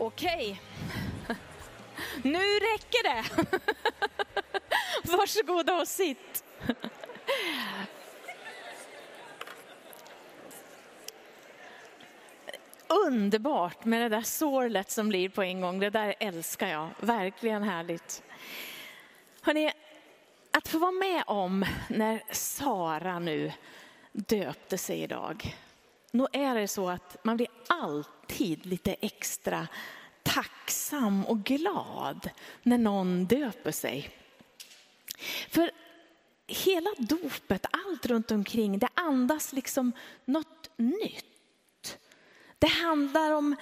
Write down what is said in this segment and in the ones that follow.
Okej. Nu räcker det. Varsågoda och sitt. Underbart med det där sorlet som blir på en gång. Det där älskar jag. Verkligen härligt. Hörrni, att få vara med om när Sara nu döpte sig idag. Nog är det så att man blir alltid lite extra tacksam och glad när någon döper sig. För hela dopet, allt runt omkring, det andas liksom något nytt. Det handlar om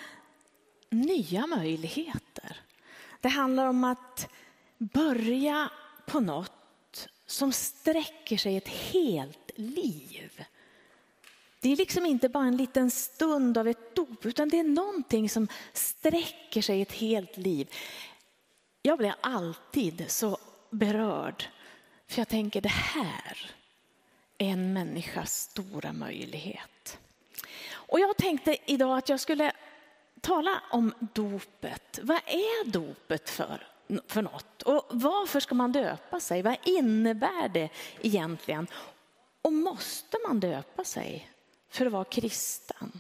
nya möjligheter. Det handlar om att börja på något som sträcker sig ett helt liv. Det är liksom inte bara en liten stund av ett dop, utan det är någonting som sträcker sig ett helt liv. Jag blir alltid så berörd, för jag tänker det här är en människas stora möjlighet. Och jag tänkte idag att jag skulle tala om dopet. Vad är dopet för, för något? Och varför ska man döpa sig? Vad innebär det egentligen? Och måste man döpa sig? För att vara kristen?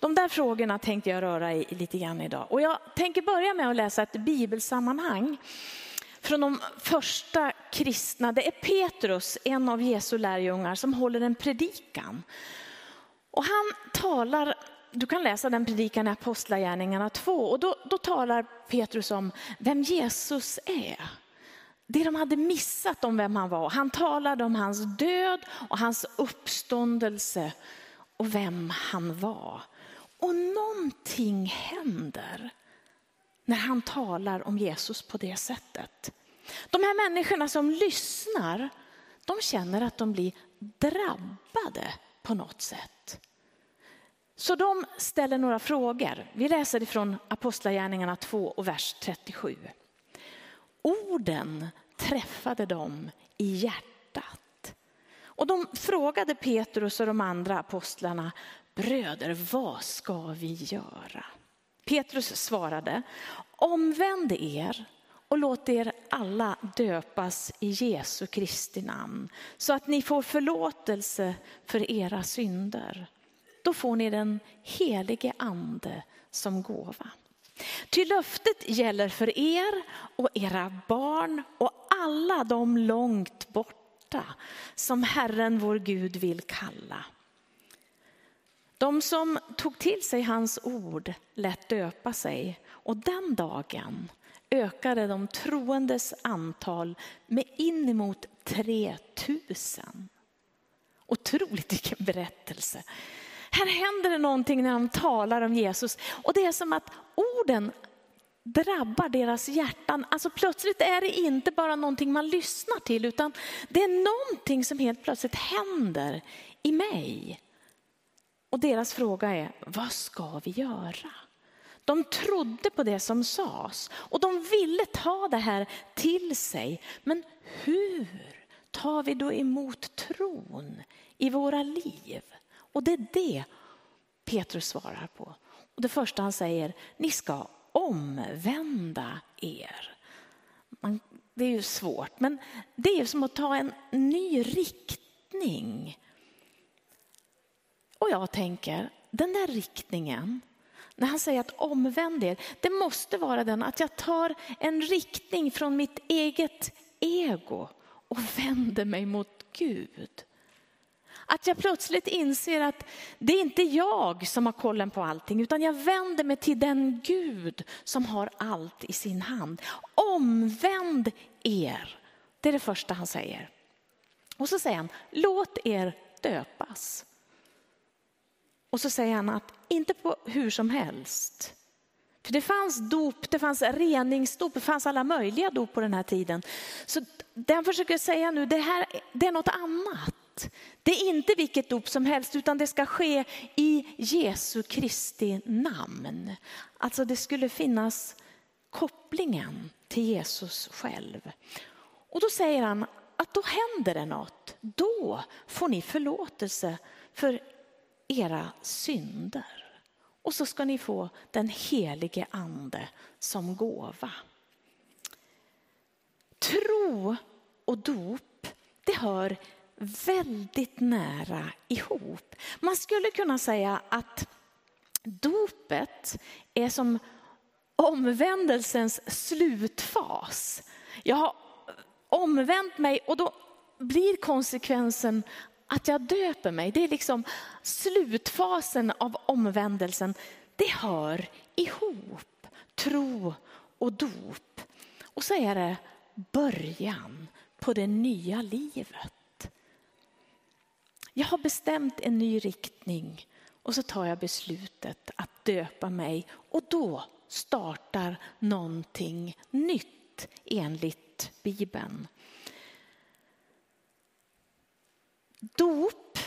De där frågorna tänkte jag röra i lite grann idag. Och jag tänker börja med att läsa ett bibelsammanhang från de första kristna. Det är Petrus, en av Jesu lärjungar, som håller en predikan. Och han talar, du kan läsa den predikan i Apostlagärningarna 2, och då, då talar Petrus om vem Jesus är det de hade missat om vem han var. Han talade om hans död och hans uppståndelse och vem han var. Och någonting händer när han talar om Jesus på det sättet. De här människorna som lyssnar, de känner att de blir drabbade på något sätt. Så de ställer några frågor. Vi läser ifrån Apostlagärningarna 2 och vers 37. Orden träffade dem i hjärtat. Och de frågade Petrus och de andra apostlarna, bröder vad ska vi göra? Petrus svarade, omvänd er och låt er alla döpas i Jesu Kristi namn så att ni får förlåtelse för era synder. Då får ni den helige ande som gåva. Ty löftet gäller för er och era barn och alla de långt bort hjärta som Herren vår Gud vill kalla. De som tog till sig hans ord lät döpa sig och den dagen ökade de troendes antal med inemot 3000. Otroligt vilken berättelse. Här händer det någonting när de talar om Jesus och det är som att orden drabbar deras hjärtan. Alltså plötsligt är det inte bara någonting man lyssnar till utan det är någonting som helt plötsligt händer i mig. Och deras fråga är, vad ska vi göra? De trodde på det som sades och de ville ta det här till sig. Men hur tar vi då emot tron i våra liv? Och det är det Petrus svarar på. Och det första han säger, ni ska omvända er. Man, det är ju svårt, men det är som att ta en ny riktning. Och jag tänker, den där riktningen, när han säger att omvänd er, det måste vara den att jag tar en riktning från mitt eget ego och vänder mig mot Gud. Att jag plötsligt inser att det är inte jag som har kollen på allting, utan jag vänder mig till den Gud som har allt i sin hand. Omvänd er. Det är det första han säger. Och så säger han, låt er döpas. Och så säger han att inte på hur som helst. För det fanns dop, det fanns reningsdop, det fanns alla möjliga dop på den här tiden. Så det han försöker säga nu, det här det är något annat. Det är inte vilket dop som helst utan det ska ske i Jesu Kristi namn. Alltså det skulle finnas kopplingen till Jesus själv. Och då säger han att då händer det något. Då får ni förlåtelse för era synder. Och så ska ni få den helige ande som gåva. Tro och dop, det hör väldigt nära ihop. Man skulle kunna säga att dopet är som omvändelsens slutfas. Jag har omvänt mig och då blir konsekvensen att jag döper mig. Det är liksom slutfasen av omvändelsen. Det hör ihop, tro och dop. Och så är det början på det nya livet. Jag har bestämt en ny riktning och så tar jag beslutet att döpa mig och då startar någonting nytt enligt Bibeln. Dop,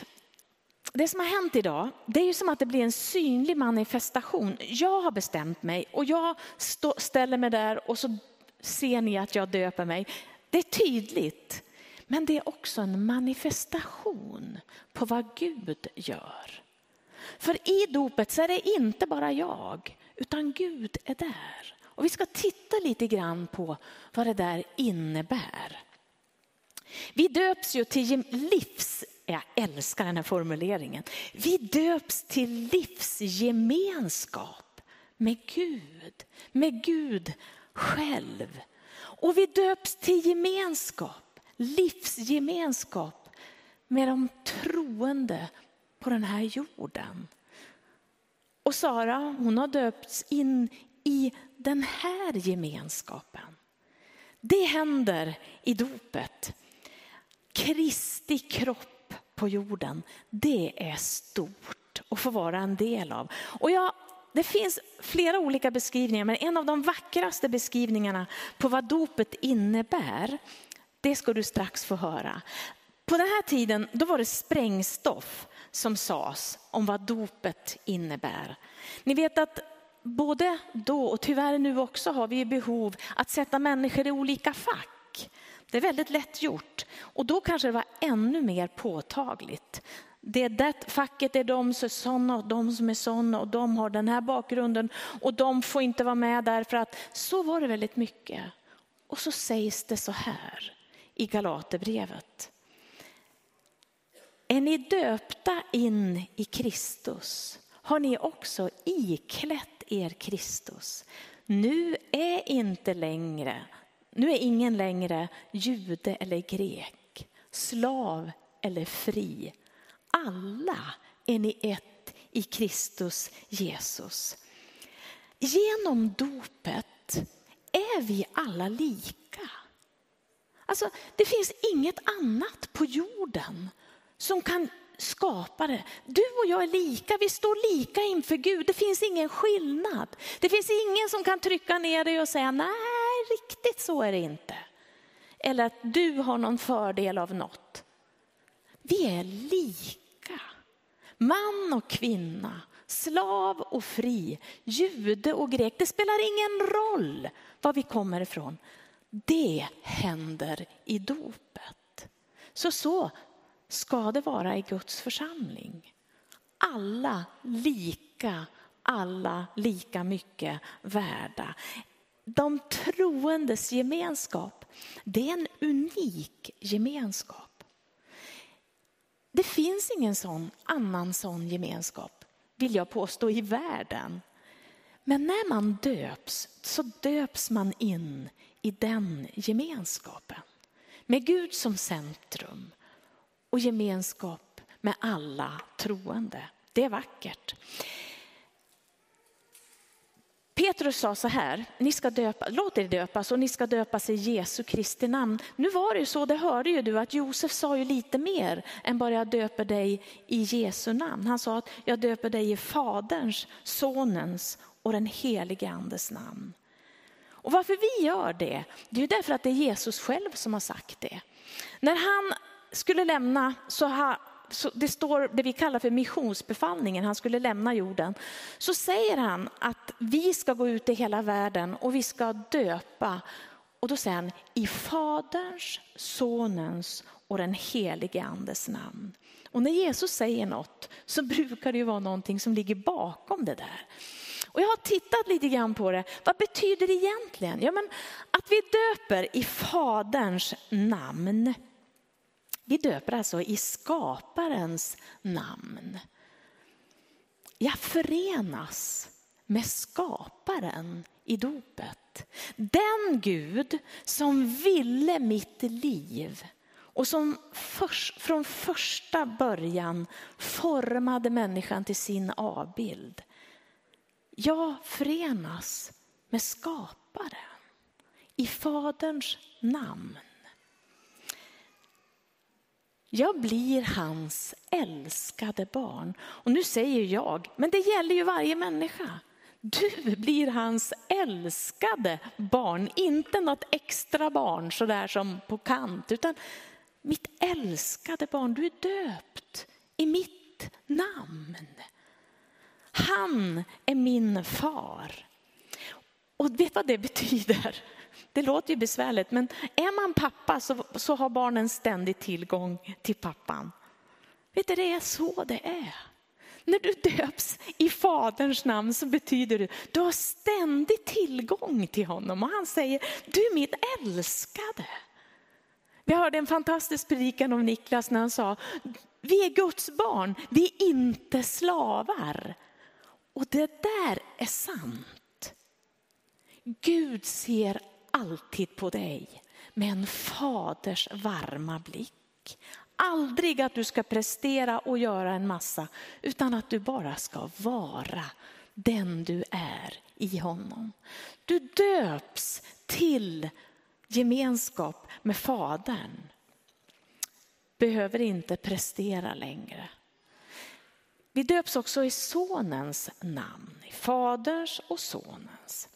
det som har hänt idag, det är ju som att det blir en synlig manifestation. Jag har bestämt mig och jag ställer mig där och så ser ni att jag döper mig. Det är tydligt, men det är också en manifestation på vad Gud gör. För i dopet så är det inte bara jag, utan Gud är där. Och vi ska titta lite grann på vad det där innebär. Vi döps ju till livs, jag älskar den här formuleringen. Vi döps till livsgemenskap med Gud, med Gud själv. Och vi döps till gemenskap, livsgemenskap med de troende på den här jorden. Och Sara hon har döpts in i den här gemenskapen. Det händer i dopet. Kristi kropp på jorden, det är stort att få vara en del av. Och jag, det finns flera olika beskrivningar, men en av de vackraste beskrivningarna på vad dopet innebär, det ska du strax få höra. På den här tiden då var det sprängstoff som sades om vad dopet innebär. Ni vet att både då och tyvärr nu också har vi behov att sätta människor i olika fack. Det är väldigt lätt gjort och då kanske det var ännu mer påtagligt. Det är det facket är de som är sådana och de som är sådana och de har den här bakgrunden och de får inte vara med därför att så var det väldigt mycket. Och så sägs det så här i Galaterbrevet. Är ni döpta in i Kristus har ni också iklätt er Kristus. Nu är inte längre, nu är ingen längre jude eller grek, slav eller fri. Alla är ni ett i Kristus Jesus. Genom dopet är vi alla lika. Alltså, det finns inget annat på jorden som kan skapa det. Du och jag är lika, vi står lika inför Gud. Det finns ingen skillnad. Det finns ingen som kan trycka ner dig och säga nej, Nej, riktigt så är det inte. Eller att du har någon fördel av något. Vi är lika. Man och kvinna, slav och fri, jude och grek. Det spelar ingen roll var vi kommer ifrån. Det händer i dopet. Så så ska det vara i Guds församling. Alla lika, alla lika mycket värda. De troendes gemenskap, det är en unik gemenskap. Det finns ingen sån annan sån gemenskap, vill jag påstå, i världen. Men när man döps så döps man in i den gemenskapen. Med Gud som centrum och gemenskap med alla troende. Det är vackert. Petrus sa så här, ni ska döpa, låt er döpas och ni ska döpas i Jesu Kristi namn. Nu var det ju så, det hörde ju du, att Josef sa ju lite mer än bara jag döper dig i Jesu namn. Han sa att jag döper dig i Faderns, Sonens och den helige Andes namn. Och varför vi gör det, det är ju därför att det är Jesus själv som har sagt det. När han skulle lämna, så, så det står det vi kallar för missionsbefallningen, han skulle lämna jorden. Så säger han att vi ska gå ut i hela världen och vi ska döpa. Och då säger han i Faderns, Sonens och den helige andes namn. Och när Jesus säger något så brukar det ju vara någonting som ligger bakom det där. Och jag har tittat lite grann på det. Vad betyder det egentligen? Ja, men att vi döper i Faderns namn. Vi döper alltså i skaparens namn. Jag förenas med skaparen i dopet. Den Gud som ville mitt liv och som först, från första början formade människan till sin avbild. Jag förenas med skaparen i Faderns namn. Jag blir hans älskade barn. Och nu säger jag, men det gäller ju varje människa. Du blir hans älskade barn, inte något extra barn sådär som på kant, utan mitt älskade barn, du är döpt i mitt namn. Han är min far. Och vet vad det betyder? Det låter ju besvärligt, men är man pappa så, så har barnen ständig tillgång till pappan. Vet du, det är så det är. När du döps i Faderns namn så betyder det du har ständig tillgång till honom. Och han säger, du är mitt älskade. Vi hörde en fantastisk predikan av Niklas när han sa, vi är Guds barn, vi är inte slavar. Och det där är sant. Gud ser alltid på dig med en faders varma blick. Aldrig att du ska prestera och göra en massa, utan att du bara ska vara den du är i honom. Du döps till gemenskap med Fadern. Behöver inte prestera längre. Vi döps också i Sonens namn, i Faderns och Sonens.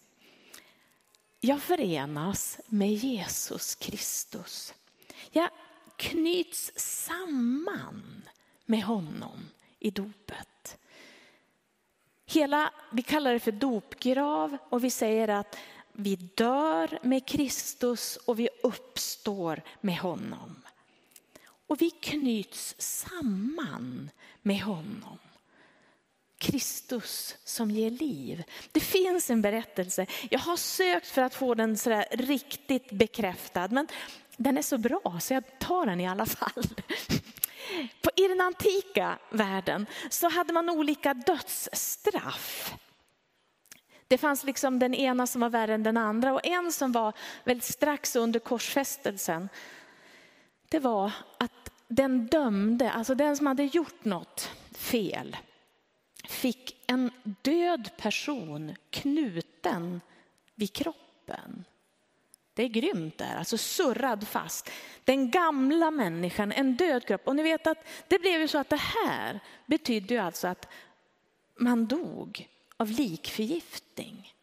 Jag förenas med Jesus Kristus. Jag knyts samman med honom i dopet. Hela, vi kallar det för dopgrav och vi säger att vi dör med Kristus och vi uppstår med honom. Och vi knyts samman med honom. Kristus som ger liv. Det finns en berättelse, jag har sökt för att få den sådär riktigt bekräftad, men den är så bra så jag tar den i alla fall. I den antika världen så hade man olika dödsstraff. Det fanns liksom den ena som var värre än den andra och en som var väl strax under korsfästelsen. Det var att den dömde, alltså den som hade gjort något fel, fick en död person knuten vid kroppen. Det är grymt där, alltså surrad fast. Den gamla människan, en död kropp. Och ni vet att det blev ju så att det här betydde ju alltså att man dog av likförgiftning.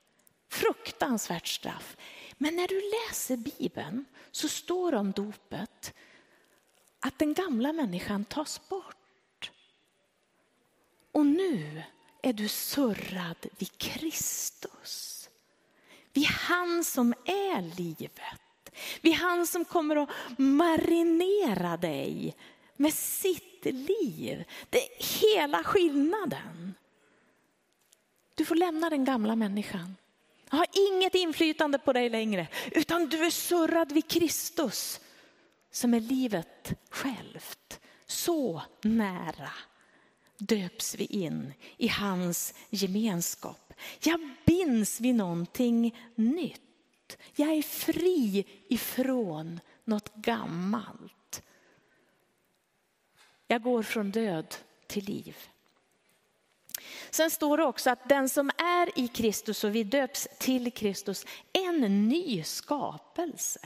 Fruktansvärt straff. Men när du läser Bibeln så står det om dopet att den gamla människan tas bort. Och nu är du surrad vid Kristus. Vid han som är livet. Vid han som kommer att marinera dig med sitt liv. Det är hela skillnaden. Du får lämna den gamla människan. Jag har inget inflytande på dig längre, utan du är surrad vid Kristus som är livet självt. Så nära döps vi in i hans gemenskap. Jag binds vid någonting nytt. Jag är fri ifrån något gammalt. Jag går från död till liv. Sen står det också att den som är i Kristus och vi döps till Kristus, en ny skapelse.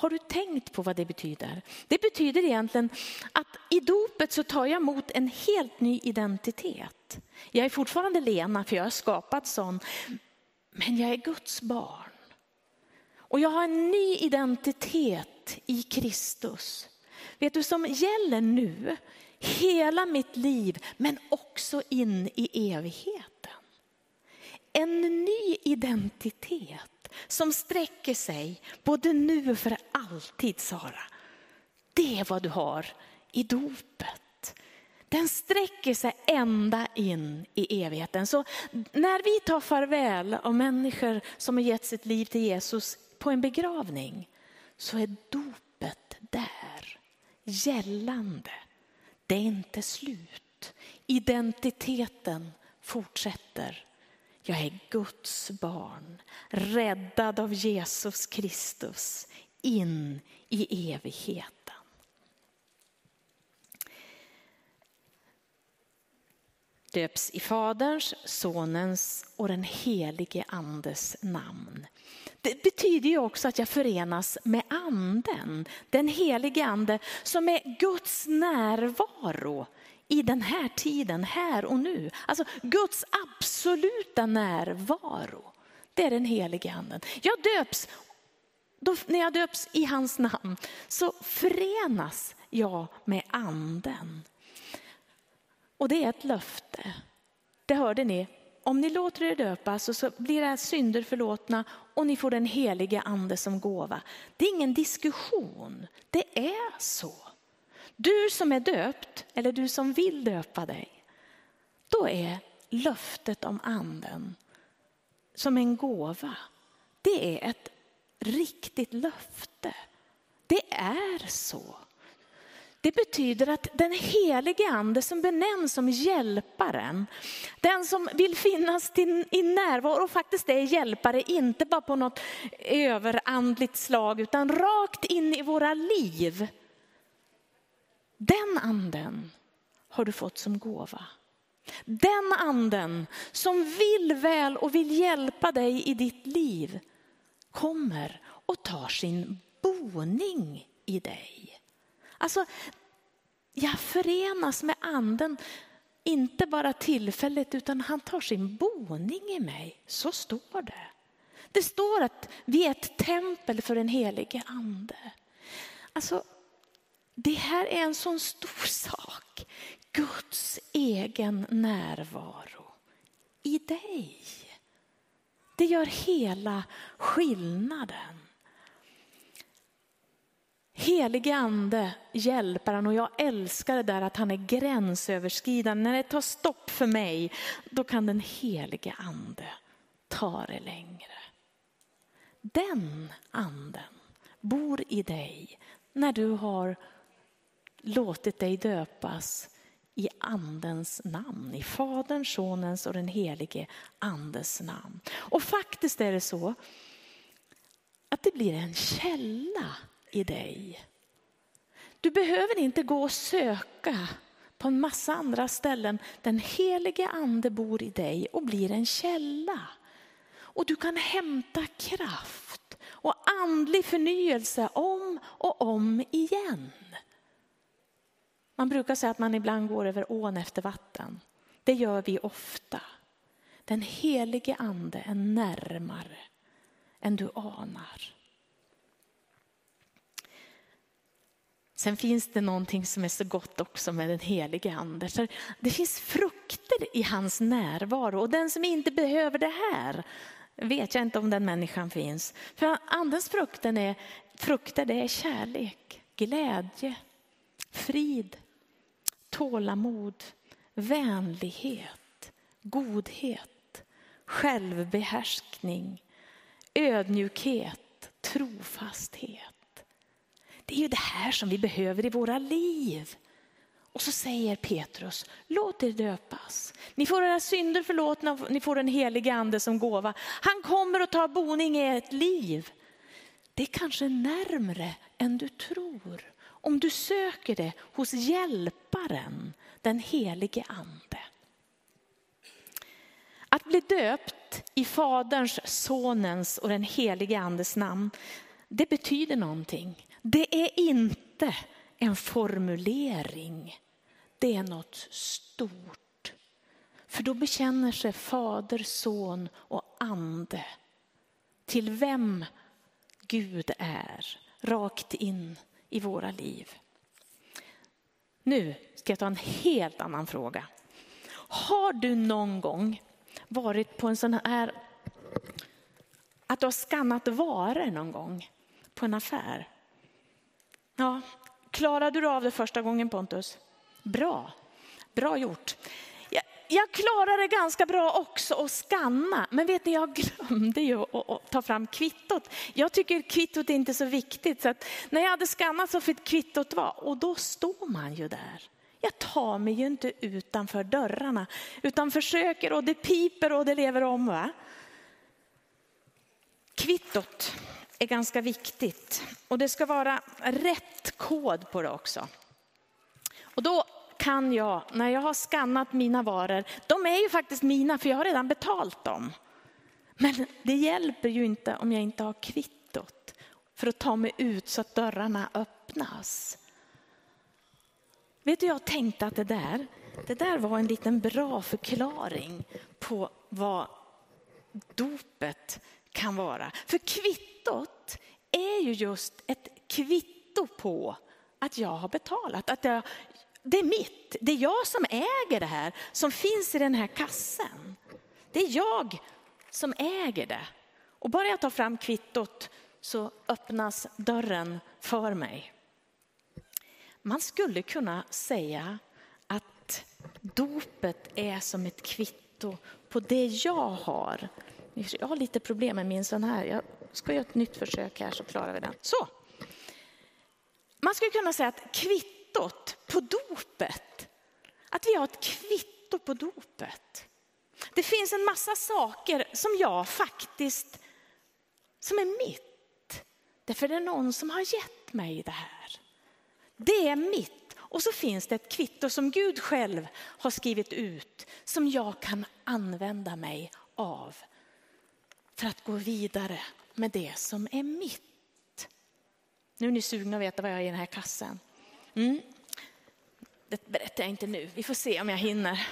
Har du tänkt på vad det betyder? Det betyder egentligen att i dopet så tar jag emot en helt ny identitet. Jag är fortfarande Lena för jag är skapad sån, men jag är Guds barn. Och jag har en ny identitet i Kristus. Vet du, som gäller nu, hela mitt liv, men också in i evigheten. En ny identitet som sträcker sig både nu och för alltid, Sara. Det är vad du har i dopet. Den sträcker sig ända in i evigheten. Så när vi tar farväl av människor som har gett sitt liv till Jesus på en begravning så är dopet där, gällande. Det är inte slut. Identiteten fortsätter. Jag är Guds barn, räddad av Jesus Kristus in i evigheten. Döps i Faderns, Sonens och den helige Andes namn. Det betyder ju också att jag förenas med anden, den helige ande som är Guds närvaro i den här tiden, här och nu. Alltså Guds absoluta närvaro. Det är den helige anden. Jag döps, då, när jag döps i hans namn så förenas jag med anden. Och det är ett löfte. Det hörde ni. Om ni låter er döpas så blir era synder förlåtna och ni får den helige ande som gåva. Det är ingen diskussion. Det är så. Du som är döpt, eller du som vill döpa dig, då är löftet om anden som en gåva. Det är ett riktigt löfte. Det är så. Det betyder att den helige ande som benämns som hjälparen, den som vill finnas till, i närvaro och faktiskt är hjälpare, inte bara på något överandligt slag utan rakt in i våra liv. Den anden har du fått som gåva. Den anden som vill väl och vill hjälpa dig i ditt liv kommer och tar sin boning i dig. Alltså, jag förenas med anden, inte bara tillfälligt utan han tar sin boning i mig. Så står det. Det står att vi är ett tempel för den helige ande. Alltså, det här är en sån stor sak. Guds egen närvaro i dig. Det gör hela skillnaden. Helige ande, hjälparen och jag älskar det där att han är gränsöverskridande. När det tar stopp för mig, då kan den helige ande ta det längre. Den anden bor i dig när du har låtit dig döpas i andens namn, i faderns, sonens och den helige andes namn. Och faktiskt är det så att det blir en källa i dig. Du behöver inte gå och söka på en massa andra ställen. Den helige ande bor i dig och blir en källa. Och du kan hämta kraft och andlig förnyelse om och om igen. Man brukar säga att man ibland går över ån efter vatten. Det gör vi ofta. Den helige ande är närmare än du anar. Sen finns det någonting som är så gott också med den helige ande. För det finns frukter i hans närvaro och den som inte behöver det här vet jag inte om den människan finns. För andens frukter är, frukter det är kärlek, glädje, frid, tålamod, vänlighet, godhet, självbehärskning, ödmjukhet, trofasthet. Det är ju det här som vi behöver i våra liv. Och så säger Petrus, låt er döpas. Ni får era synder förlåtna, och ni får den helige ande som gåva. Han kommer att ta boning i ert liv. Det är kanske närmre än du tror. Om du söker det hos hjälparen, den helige ande. Att bli döpt i Faderns, Sonens och den helige andes namn, det betyder någonting. Det är inte en formulering. Det är något stort. För då bekänner sig Fader, Son och Ande till vem Gud är, rakt in i våra liv. Nu ska jag ta en helt annan fråga. Har du någon gång varit på en sån här, att du har skannat varor någon gång på en affär? Ja, Klarade du av det första gången Pontus? Bra, bra gjort. Jag, klarade klarade ganska bra också att skanna, men vet ni, jag glömde ju att, att, ta fram kvittot. Jag tycker kvittot är inte så viktigt, så att när jag hade skannat så fick kvittot vara, och då står man ju där. Jag tar mig ju inte utanför dörrarna, utan försöker och det piper och det lever om. Va? Kvittot är ganska viktigt och det ska vara rätt kod på det också. Och då kan jag, när jag har skannat mina varor, de är ju faktiskt mina för jag har redan betalt dem. Men det hjälper ju inte om jag inte har kvittot för att ta mig ut så att dörrarna öppnas. Vet du, jag tänkte att det där, det där var en liten bra förklaring på vad dopet kan vara. För kvittot är ju just ett kvitto på att jag har betalat. Att jag, det är mitt, det är jag som äger det här som finns i den här kassen. Det är jag som äger det. Och bara jag tar fram kvittot så öppnas dörren för mig. Man skulle kunna säga att dopet är som ett kvitto på det jag har. Jag har lite problem med min sån här. Jag ska göra ett nytt försök här så klarar vi den. Så. Man skulle kunna säga att kvittot på dopet, att vi har ett kvitto på dopet. Det finns en massa saker som jag faktiskt, som är mitt. Därför är det någon som har gett mig det här. Det är mitt. Och så finns det ett kvitto som Gud själv har skrivit ut som jag kan använda mig av för att gå vidare med det som är mitt. Nu är ni sugna att veta vad jag har i den här kassen. Mm. Det berättar jag inte nu, vi får se om jag hinner.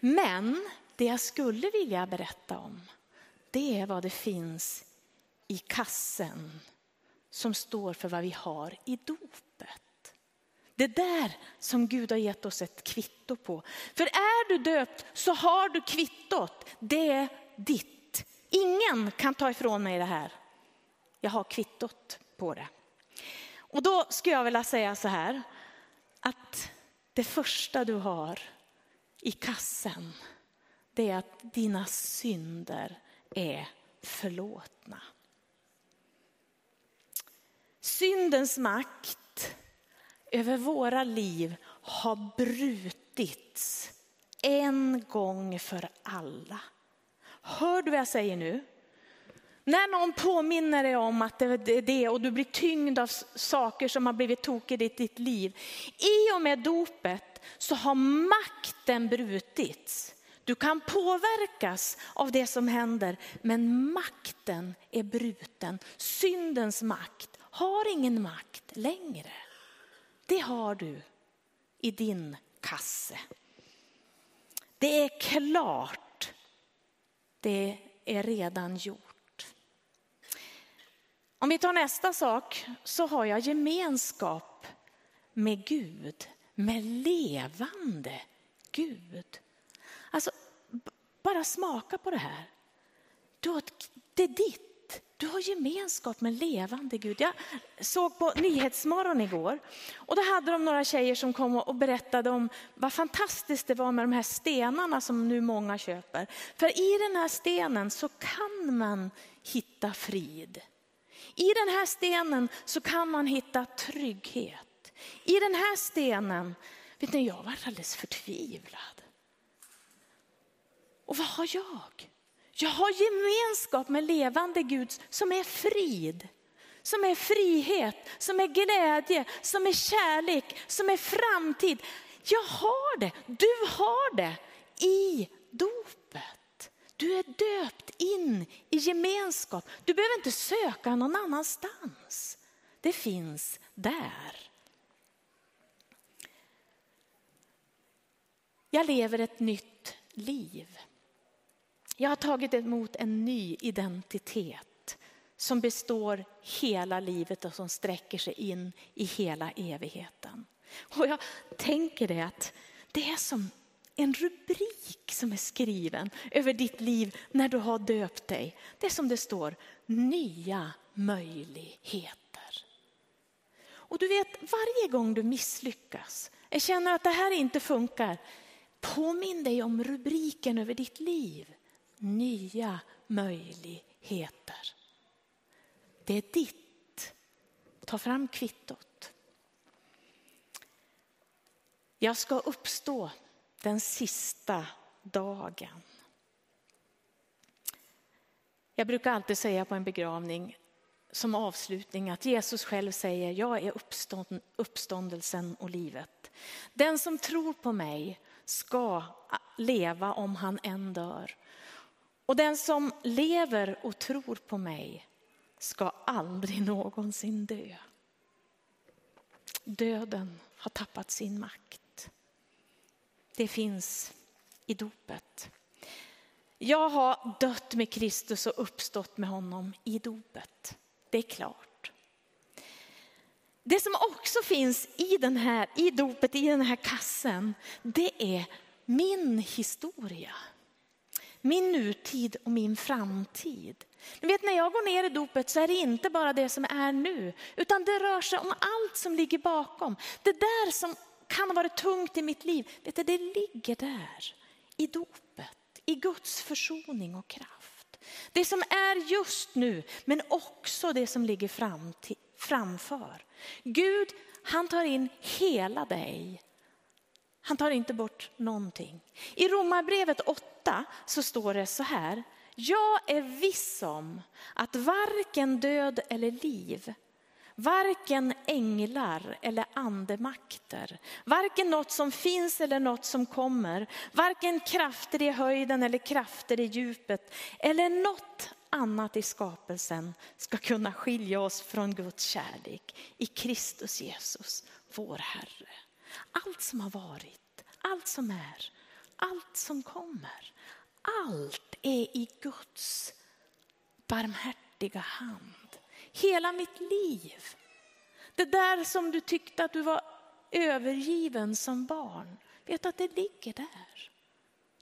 Men det jag skulle vilja berätta om, det är vad det finns i kassen som står för vad vi har i dopet. Det där som Gud har gett oss ett kvitto på. För är du döpt så har du kvittot. Det är ditt. Ingen kan ta ifrån mig det här. Jag har kvittot på det. Och då skulle jag vilja säga så här att det första du har i kassen det är att dina synder är förlåtna. Syndens makt över våra liv har brutits en gång för alla. Hör du vad jag säger nu? När någon påminner dig om att det är det och du blir tyngd av saker som har blivit tokigt i ditt liv. I och med dopet så har makten brutits. Du kan påverkas av det som händer men makten är bruten. Syndens makt har ingen makt längre. Det har du i din kasse. Det är klart. Det är redan gjort. Om vi tar nästa sak så har jag gemenskap med Gud, med levande Gud. Alltså, bara smaka på det här. det är ditt. Du har gemenskap med levande Gud. Jag såg på Nyhetsmorgon igår och då hade de några tjejer som kom och berättade om vad fantastiskt det var med de här stenarna som nu många köper. För i den här stenen så kan man hitta frid. I den här stenen så kan man hitta trygghet. I den här stenen, vet ni, jag var alldeles förtvivlad. Och vad har jag? Jag har gemenskap med levande Gud som är frid, som är frihet, som är glädje, som är kärlek, som är framtid. Jag har det, du har det i dopet. Du är döpt in i gemenskap. Du behöver inte söka någon annanstans. Det finns där. Jag lever ett nytt liv. Jag har tagit emot en ny identitet som består hela livet och som sträcker sig in i hela evigheten. Och jag tänker det att det är som en rubrik som är skriven över ditt liv när du har döpt dig. Det är som det står, nya möjligheter. Och du vet, varje gång du misslyckas, jag känner att det här inte funkar, påminn dig om rubriken över ditt liv. Nya möjligheter. Det är ditt. Ta fram kvittot. Jag ska uppstå den sista dagen. Jag brukar alltid säga på en begravning som avslutning att Jesus själv säger, jag är uppstånd, uppståndelsen och livet. Den som tror på mig ska leva om han än dör. Och den som lever och tror på mig ska aldrig någonsin dö. Döden har tappat sin makt. Det finns i dopet. Jag har dött med Kristus och uppstått med honom i dopet. Det är klart. Det som också finns i, den här, i dopet, i den här kassen, det är min historia. Min nutid och min framtid. Ni vet när jag går ner i dopet så är det inte bara det som är nu, utan det rör sig om allt som ligger bakom. Det där som kan ha varit tungt i mitt liv, vet du, det ligger där i dopet, i Guds försoning och kraft. Det som är just nu, men också det som ligger fram till, framför. Gud, han tar in hela dig. Han tar inte bort någonting. I Romarbrevet 8 så står det så här. Jag är viss om att varken död eller liv, varken änglar eller andemakter, varken något som finns eller något som kommer, varken krafter i höjden eller krafter i djupet eller något annat i skapelsen ska kunna skilja oss från Guds kärlek i Kristus Jesus, vår Herre. Allt som har varit, allt som är, allt som kommer, allt är i Guds barmhärtiga hand. Hela mitt liv. Det där som du tyckte att du var övergiven som barn. Vet att det ligger där.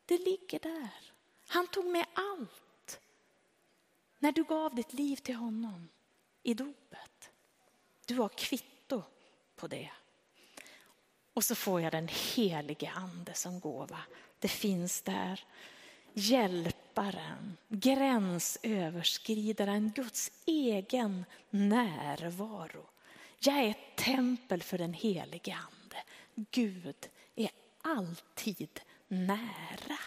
Det ligger där. Han tog med allt. När du gav ditt liv till honom i dopet. Du har kvitto på det. Och så får jag den helige ande som gåva. Det finns där. Hjälparen, gränsöverskridaren, Guds egen närvaro. Jag är ett tempel för den helige ande. Gud är alltid nära.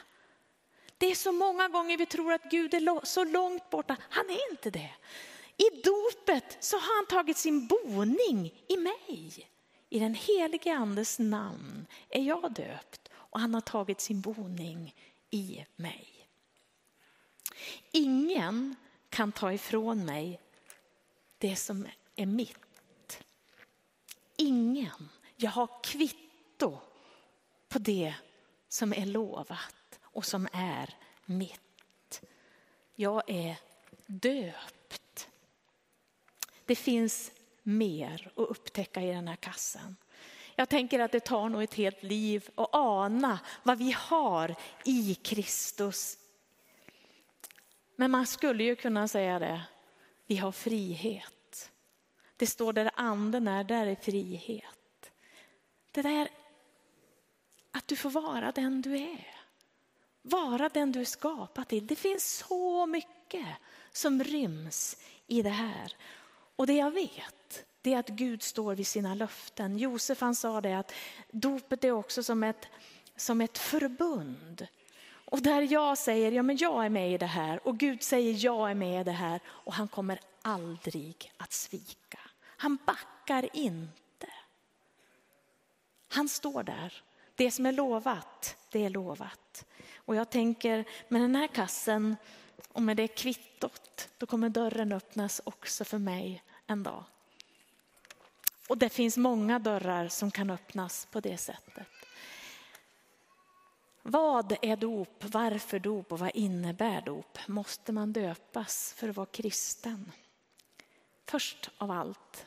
Det är så många gånger vi tror att Gud är så långt borta. Han är inte det. I dopet så har han tagit sin boning i mig. I den helige andes namn är jag döpt och han har tagit sin boning i mig. Ingen kan ta ifrån mig det som är mitt. Ingen. Jag har kvitto på det som är lovat och som är mitt. Jag är döpt. Det finns mer att upptäcka i den här kassen. Jag tänker att det tar nog ett helt liv att ana vad vi har i Kristus. Men man skulle ju kunna säga det, vi har frihet. Det står där anden är, där är frihet. Det där att du får vara den du är. Vara den du är skapad till. Det finns så mycket som ryms i det här. Och det jag vet, det är att Gud står vid sina löften. Josef han sa det att dopet är också som ett, som ett förbund. Och där jag säger, ja men jag är med i det här och Gud säger jag är med i det här och han kommer aldrig att svika. Han backar inte. Han står där. Det som är lovat, det är lovat. Och jag tänker med den här kassen och med det kvittot, då kommer dörren öppnas också för mig en dag. Och det finns många dörrar som kan öppnas på det sättet. Vad är dop? Varför dop och vad innebär dop? Måste man döpas för att vara kristen? Först av allt,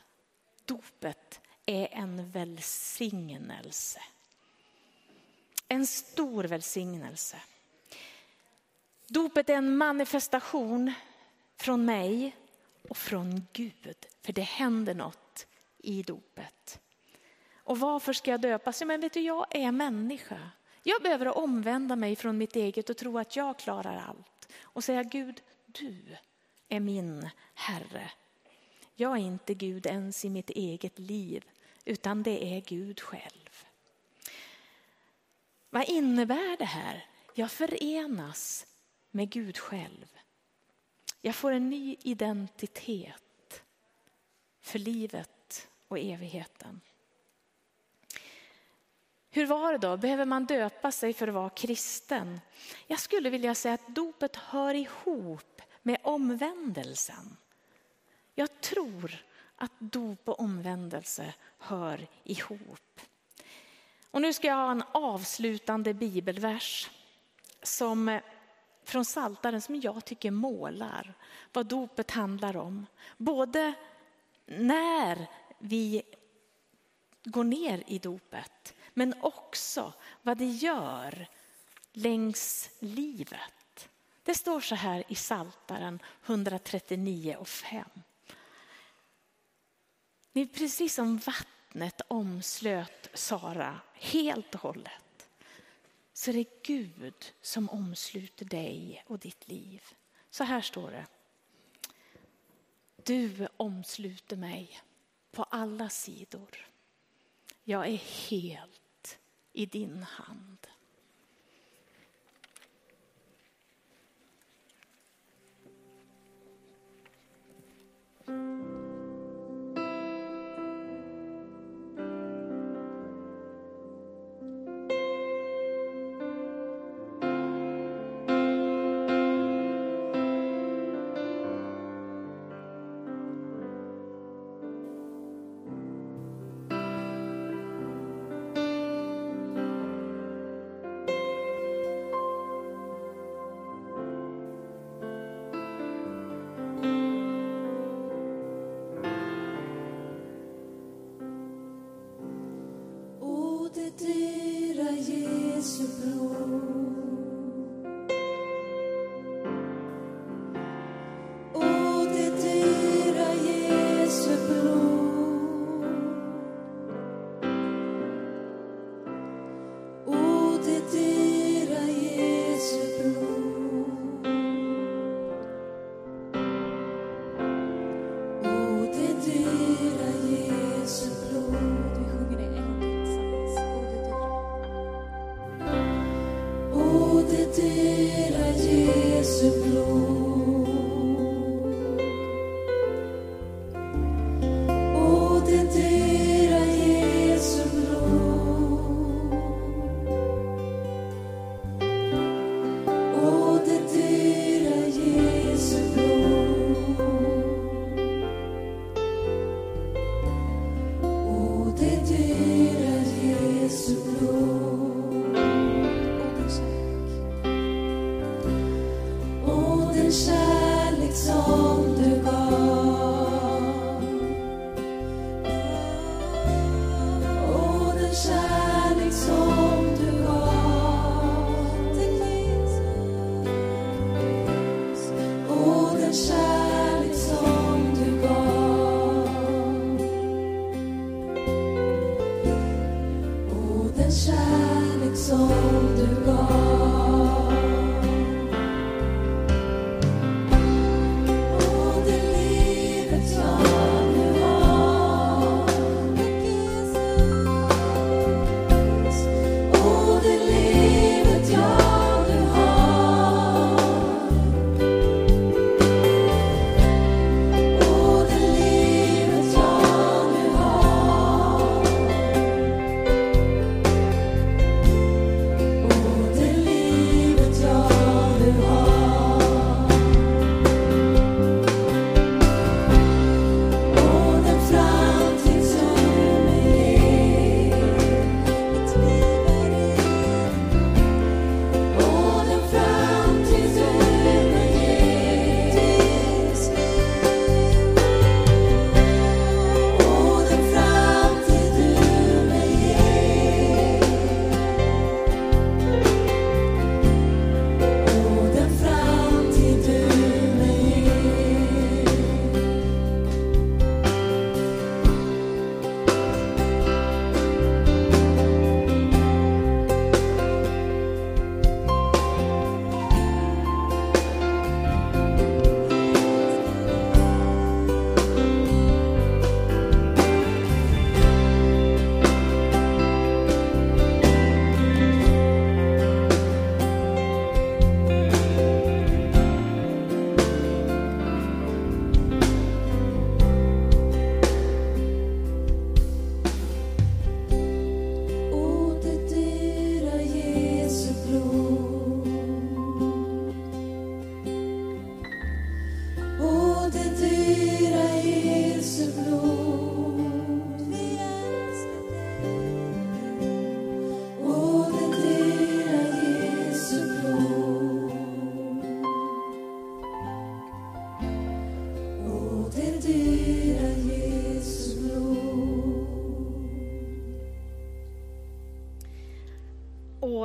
dopet är en välsignelse. En stor välsignelse. Dopet är en manifestation från mig och från Gud. För det händer något i dopet. Och varför ska jag döpas? Ja, men vet du, jag är människa. Jag behöver omvända mig från mitt eget och tro att jag klarar allt. Och säga Gud, du är min Herre. Jag är inte Gud ens i mitt eget liv, utan det är Gud själv. Vad innebär det här? Jag förenas med Gud själv. Jag får en ny identitet för livet och evigheten. Hur var det då? Behöver man döpa sig för att vara kristen? Jag skulle vilja säga att dopet hör ihop med omvändelsen. Jag tror att dop och omvändelse hör ihop. Och nu ska jag ha en avslutande bibelvers som, eh, från Saltaren som jag tycker målar vad dopet handlar om. Både när vi går ner i dopet men också vad det gör längs livet. Det står så här i Saltaren 139 och 5. Det är precis som vattnet omslöt Sara helt och hållet. Så det är Gud som omsluter dig och ditt liv. Så här står det. Du omsluter mig på alla sidor. Jag är helt i din hand. Mm. Cristo blu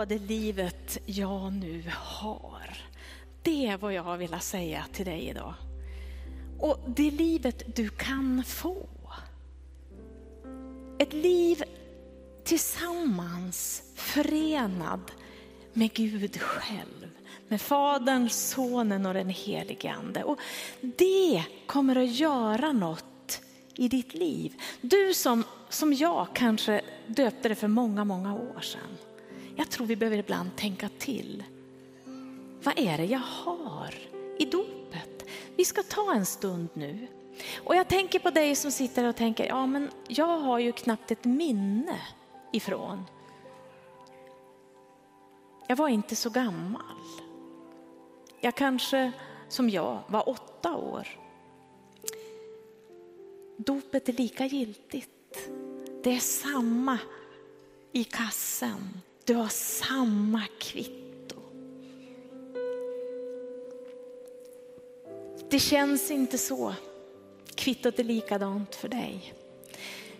Det livet jag nu har. Det är vad jag har velat säga till dig idag. Och det livet du kan få. Ett liv tillsammans, förenad med Gud själv. Med Fadern, Sonen och den helige Ande. Och det kommer att göra något i ditt liv. Du som, som jag kanske döpte det för många, många år sedan. Jag tror vi behöver ibland tänka till. Vad är det jag har i dopet? Vi ska ta en stund nu. Och jag tänker på dig som sitter och tänker, ja men jag har ju knappt ett minne ifrån. Jag var inte så gammal. Jag kanske, som jag, var åtta år. Dopet är lika giltigt. Det är samma i kassen. Du har samma kvitto. Det känns inte så. Kvittot är likadant för dig.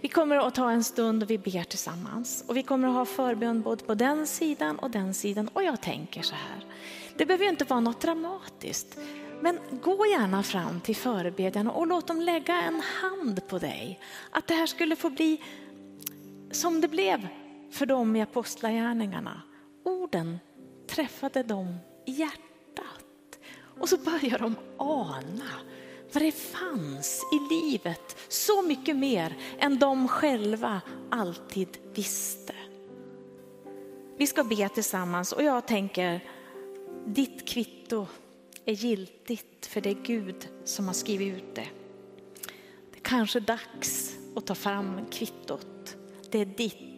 Vi kommer att ta en stund och vi ber tillsammans. Och vi kommer att ha förbön både på den sidan och den sidan. Och jag tänker så här, det behöver inte vara något dramatiskt. Men gå gärna fram till förebedjarna och låt dem lägga en hand på dig. Att det här skulle få bli som det blev för dem i apostlagärningarna. Orden träffade dem i hjärtat. Och så börjar de ana vad det fanns i livet så mycket mer än de själva alltid visste. Vi ska be tillsammans och jag tänker ditt kvitto är giltigt för det är Gud som har skrivit ut det. Det är kanske dags att ta fram kvittot. Det är ditt.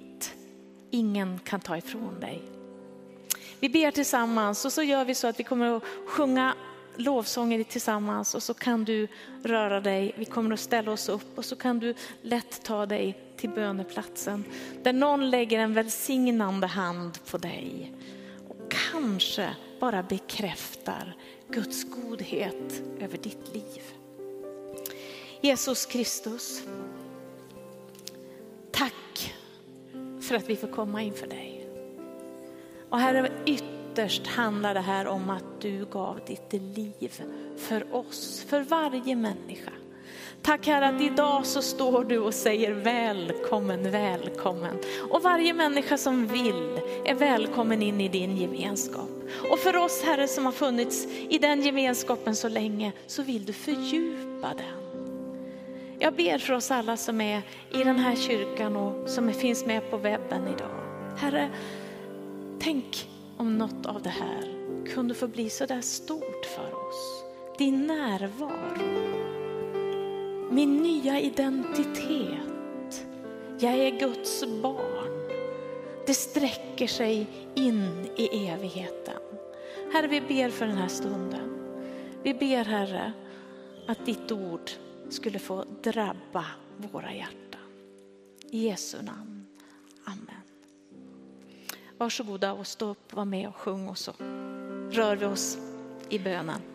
Ingen kan ta ifrån dig. Vi ber tillsammans och så gör vi så att vi kommer att sjunga lovsånger tillsammans och så kan du röra dig. Vi kommer att ställa oss upp och så kan du lätt ta dig till böneplatsen där någon lägger en välsignande hand på dig och kanske bara bekräftar Guds godhet över ditt liv. Jesus Kristus, för att vi får komma inför dig. Och Herre, ytterst handlar det här om att du gav ditt liv för oss, för varje människa. Tack Herre att idag så står du och säger välkommen, välkommen. Och varje människa som vill är välkommen in i din gemenskap. Och för oss Herre som har funnits i den gemenskapen så länge så vill du fördjupa den. Jag ber för oss alla som är i den här kyrkan och som finns med på webben idag. Herre, tänk om något av det här kunde få bli så där stort för oss. Din närvaro min nya identitet. Jag är Guds barn. Det sträcker sig in i evigheten. Herre, vi ber för den här stunden. Vi ber Herre att ditt ord skulle få drabba våra hjärtan. I Jesu namn. Amen. Varsågoda och stå upp, var med och sjung och så rör vi oss i bönen.